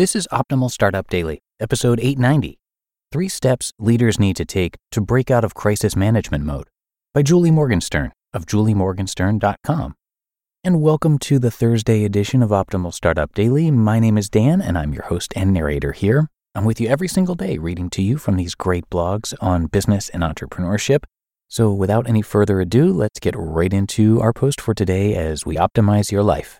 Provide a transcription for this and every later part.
This is Optimal Startup Daily, episode 890 Three Steps Leaders Need to Take to Break Out of Crisis Management Mode by Julie Morgenstern of juliemorgenstern.com. And welcome to the Thursday edition of Optimal Startup Daily. My name is Dan, and I'm your host and narrator here. I'm with you every single day reading to you from these great blogs on business and entrepreneurship. So, without any further ado, let's get right into our post for today as we optimize your life.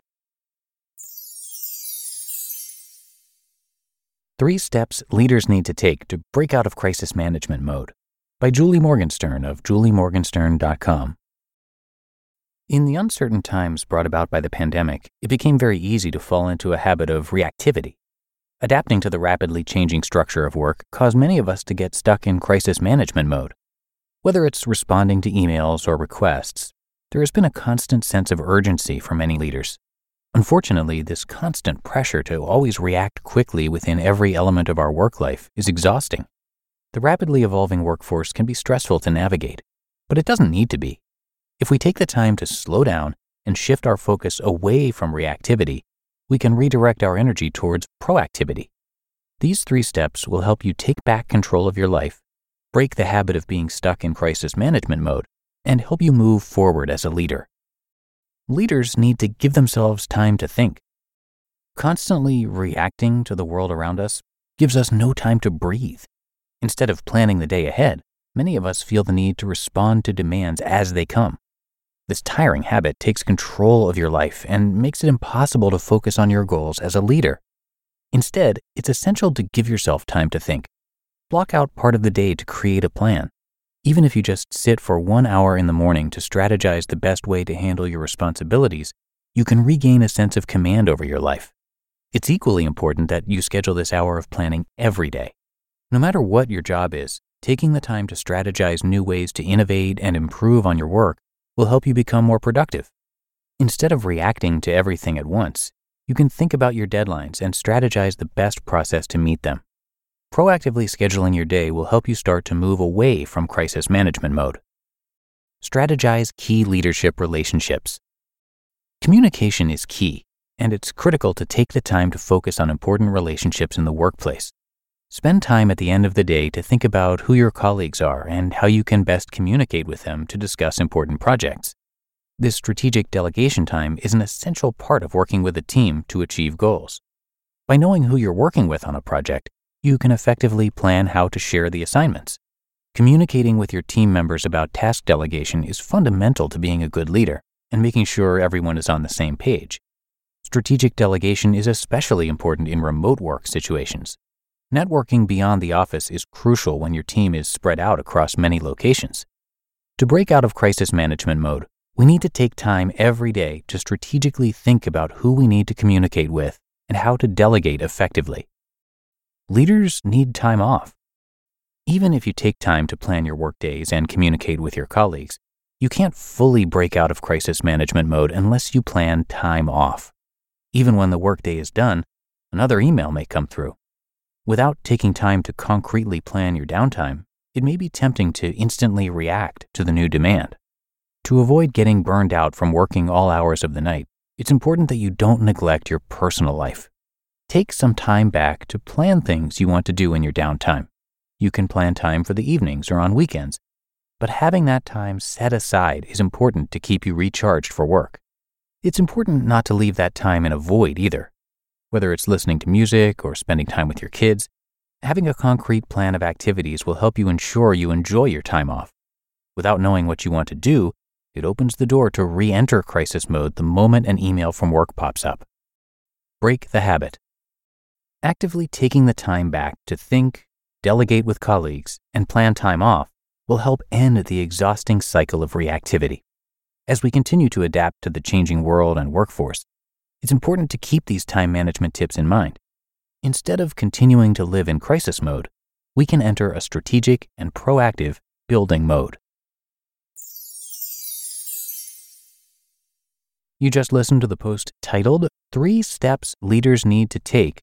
Three Steps Leaders Need to Take to Break Out of Crisis Management Mode by Julie Morgenstern of juliemorgenstern.com. In the uncertain times brought about by the pandemic, it became very easy to fall into a habit of reactivity. Adapting to the rapidly changing structure of work caused many of us to get stuck in crisis management mode. Whether it's responding to emails or requests, there has been a constant sense of urgency for many leaders. Unfortunately, this constant pressure to always react quickly within every element of our work life is exhausting. The rapidly evolving workforce can be stressful to navigate, but it doesn't need to be. If we take the time to slow down and shift our focus away from reactivity, we can redirect our energy towards proactivity. These three steps will help you take back control of your life, break the habit of being stuck in crisis management mode, and help you move forward as a leader leaders need to give themselves time to think. Constantly reacting to the world around us gives us no time to breathe. Instead of planning the day ahead, many of us feel the need to respond to demands as they come. This tiring habit takes control of your life and makes it impossible to focus on your goals as a leader. Instead, it's essential to give yourself time to think. Block out part of the day to create a plan. Even if you just sit for one hour in the morning to strategize the best way to handle your responsibilities, you can regain a sense of command over your life. It's equally important that you schedule this hour of planning every day. No matter what your job is, taking the time to strategize new ways to innovate and improve on your work will help you become more productive. Instead of reacting to everything at once, you can think about your deadlines and strategize the best process to meet them. Proactively scheduling your day will help you start to move away from crisis management mode. Strategize key leadership relationships. Communication is key, and it's critical to take the time to focus on important relationships in the workplace. Spend time at the end of the day to think about who your colleagues are and how you can best communicate with them to discuss important projects. This strategic delegation time is an essential part of working with a team to achieve goals. By knowing who you're working with on a project, you can effectively plan how to share the assignments. Communicating with your team members about task delegation is fundamental to being a good leader and making sure everyone is on the same page. Strategic delegation is especially important in remote work situations. Networking beyond the office is crucial when your team is spread out across many locations. To break out of crisis management mode, we need to take time every day to strategically think about who we need to communicate with and how to delegate effectively leaders need time off. Even if you take time to plan your workdays and communicate with your colleagues, you can't fully break out of crisis management mode unless you plan time off. Even when the workday is done, another email may come through. Without taking time to concretely plan your downtime, it may be tempting to instantly react to the new demand. To avoid getting burned out from working all hours of the night, it's important that you don't neglect your personal life. Take some time back to plan things you want to do in your downtime. You can plan time for the evenings or on weekends, but having that time set aside is important to keep you recharged for work. It's important not to leave that time in a void either. Whether it's listening to music or spending time with your kids, having a concrete plan of activities will help you ensure you enjoy your time off. Without knowing what you want to do, it opens the door to re enter crisis mode the moment an email from work pops up. Break the habit. Actively taking the time back to think, delegate with colleagues, and plan time off will help end the exhausting cycle of reactivity. As we continue to adapt to the changing world and workforce, it's important to keep these time management tips in mind. Instead of continuing to live in crisis mode, we can enter a strategic and proactive building mode. You just listened to the post titled Three Steps Leaders Need to Take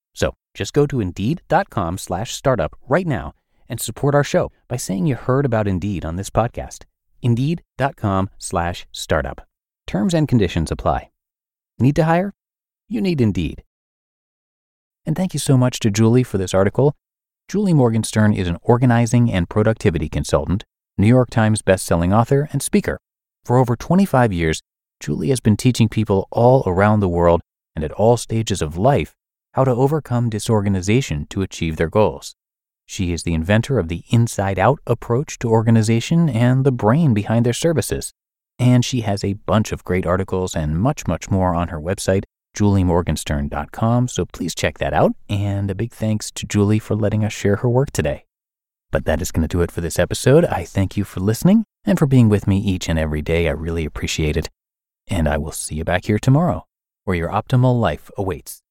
just go to Indeed.com slash startup right now and support our show by saying you heard about Indeed on this podcast. Indeed.com slash startup. Terms and conditions apply. Need to hire? You need Indeed. And thank you so much to Julie for this article. Julie Morgenstern is an organizing and productivity consultant, New York Times bestselling author, and speaker. For over 25 years, Julie has been teaching people all around the world and at all stages of life how to overcome disorganization to achieve their goals. She is the inventor of the inside out approach to organization and the brain behind their services. And she has a bunch of great articles and much, much more on her website, juliemorgenstern.com. So please check that out. And a big thanks to Julie for letting us share her work today. But that is going to do it for this episode. I thank you for listening and for being with me each and every day. I really appreciate it. And I will see you back here tomorrow, where your optimal life awaits.